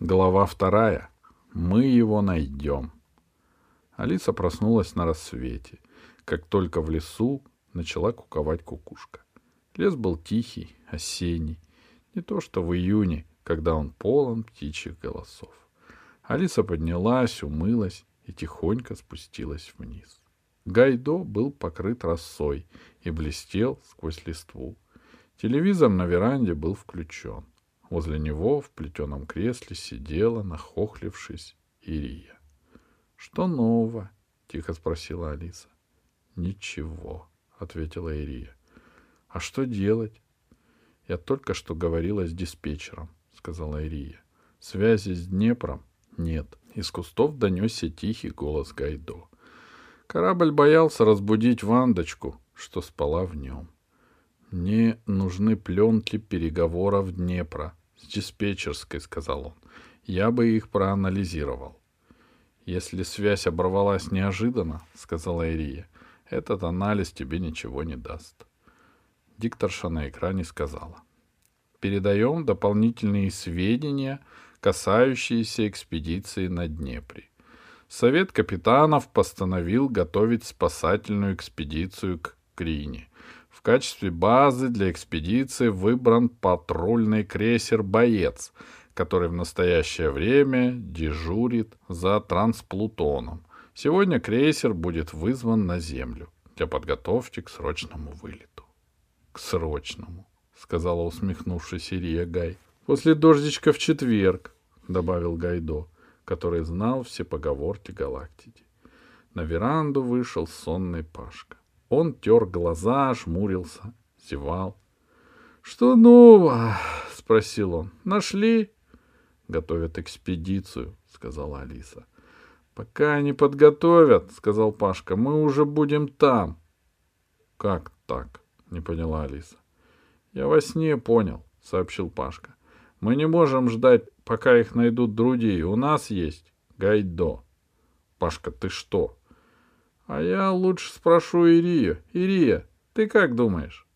Глава вторая. Мы его найдем. Алиса проснулась на рассвете, как только в лесу начала куковать кукушка. Лес был тихий, осенний, не то что в июне, когда он полон птичьих голосов. Алиса поднялась, умылась и тихонько спустилась вниз. Гайдо был покрыт росой и блестел сквозь листву. Телевизор на веранде был включен. Возле него в плетеном кресле сидела, нахохлившись, Ирия. — Что нового? — тихо спросила Алиса. — Ничего, — ответила Ирия. — А что делать? — Я только что говорила с диспетчером, — сказала Ирия. — Связи с Днепром нет. Из кустов донесся тихий голос Гайдо. Корабль боялся разбудить Вандочку, что спала в нем. «Мне нужны пленки переговоров Днепра с диспетчерской», — сказал он. «Я бы их проанализировал». «Если связь оборвалась неожиданно», — сказала Ирия, — «этот анализ тебе ничего не даст». Дикторша на экране сказала. «Передаем дополнительные сведения, касающиеся экспедиции на Днепре. Совет капитанов постановил готовить спасательную экспедицию к Крине. В качестве базы для экспедиции выбран патрульный крейсер «Боец», который в настоящее время дежурит за трансплутоном. Сегодня крейсер будет вызван на Землю для подготовки к срочному вылету. — К срочному, — сказала усмехнувшись Ирия Гай. — После дождичка в четверг, — добавил Гайдо который знал все поговорки галактики. На веранду вышел сонный Пашка. Он тер глаза, жмурился, зевал. — Что нового? — спросил он. — Нашли? — Готовят экспедицию, — сказала Алиса. — Пока не подготовят, — сказал Пашка, — мы уже будем там. — Как так? — не поняла Алиса. — Я во сне понял, — сообщил Пашка. — Мы не можем ждать пока их найдут другие. У нас есть Гайдо. Пашка, ты что? А я лучше спрошу Ирию. Ирия, ты как думаешь?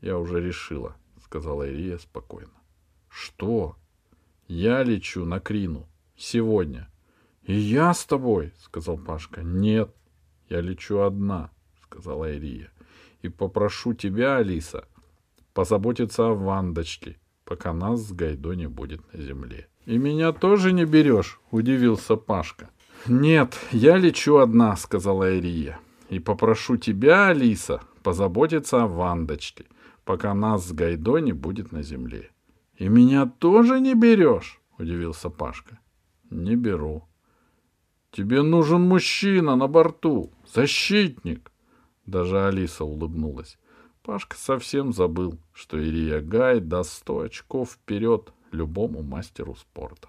Я уже решила, сказала Ирия спокойно. Что? Я лечу на Крину. Сегодня. И я с тобой, сказал Пашка. Нет, я лечу одна, сказала Ирия. И попрошу тебя, Алиса, позаботиться о Вандочке пока нас с Гайдо не будет на земле. — И меня тоже не берешь? — удивился Пашка. — Нет, я лечу одна, — сказала Ирия. — И попрошу тебя, Алиса, позаботиться о Вандочке, пока нас с Гайдо не будет на земле. — И меня тоже не берешь? — удивился Пашка. — Не беру. — Тебе нужен мужчина на борту, защитник. Даже Алиса улыбнулась. Пашка совсем забыл, что Ирия Гай даст сто очков вперед любому мастеру спорта.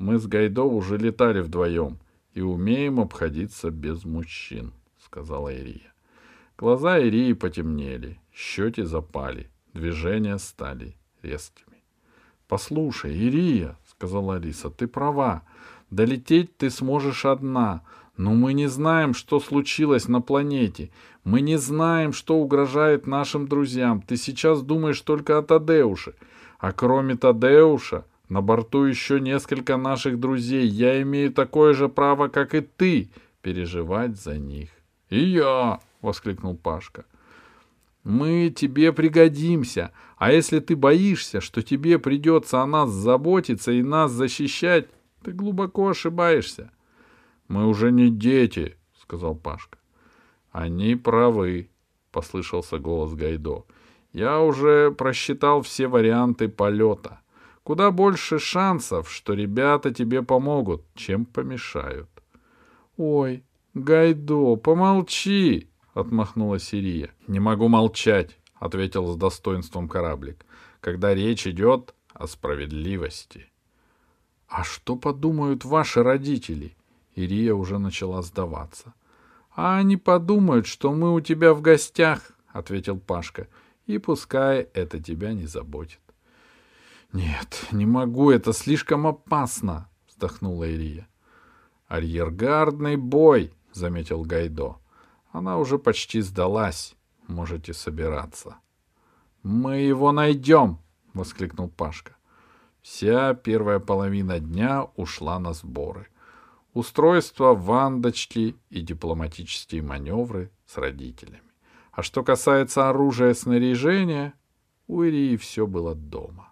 Мы с Гайдо уже летали вдвоем и умеем обходиться без мужчин, — сказала Ирия. Глаза Ирии потемнели, щеки запали, движения стали резкими. — Послушай, Ирия, — сказала Алиса, — ты права. Долететь ты сможешь одна, но мы не знаем, что случилось на планете. Мы не знаем, что угрожает нашим друзьям. Ты сейчас думаешь только о Тадеуше. А кроме Тадеуша, на борту еще несколько наших друзей. Я имею такое же право, как и ты, переживать за них. — И я! — воскликнул Пашка. — Мы тебе пригодимся. А если ты боишься, что тебе придется о нас заботиться и нас защищать, ты глубоко ошибаешься. — мы уже не дети, сказал Пашка. Они правы, послышался голос Гайдо. Я уже просчитал все варианты полета. Куда больше шансов, что ребята тебе помогут, чем помешают. Ой, Гайдо, помолчи, отмахнулась Сирия. Не могу молчать, ответил с достоинством кораблик, когда речь идет о справедливости. А что подумают ваши родители? Ирия уже начала сдаваться. — А они подумают, что мы у тебя в гостях, — ответил Пашка, — и пускай это тебя не заботит. — Нет, не могу, это слишком опасно, — вздохнула Ирия. — Арьергардный бой, — заметил Гайдо. Она уже почти сдалась. Можете собираться. — Мы его найдем, — воскликнул Пашка. Вся первая половина дня ушла на сборы. Устройство, вандочки и дипломатические маневры с родителями. А что касается оружия и снаряжения, у Ирии все было дома.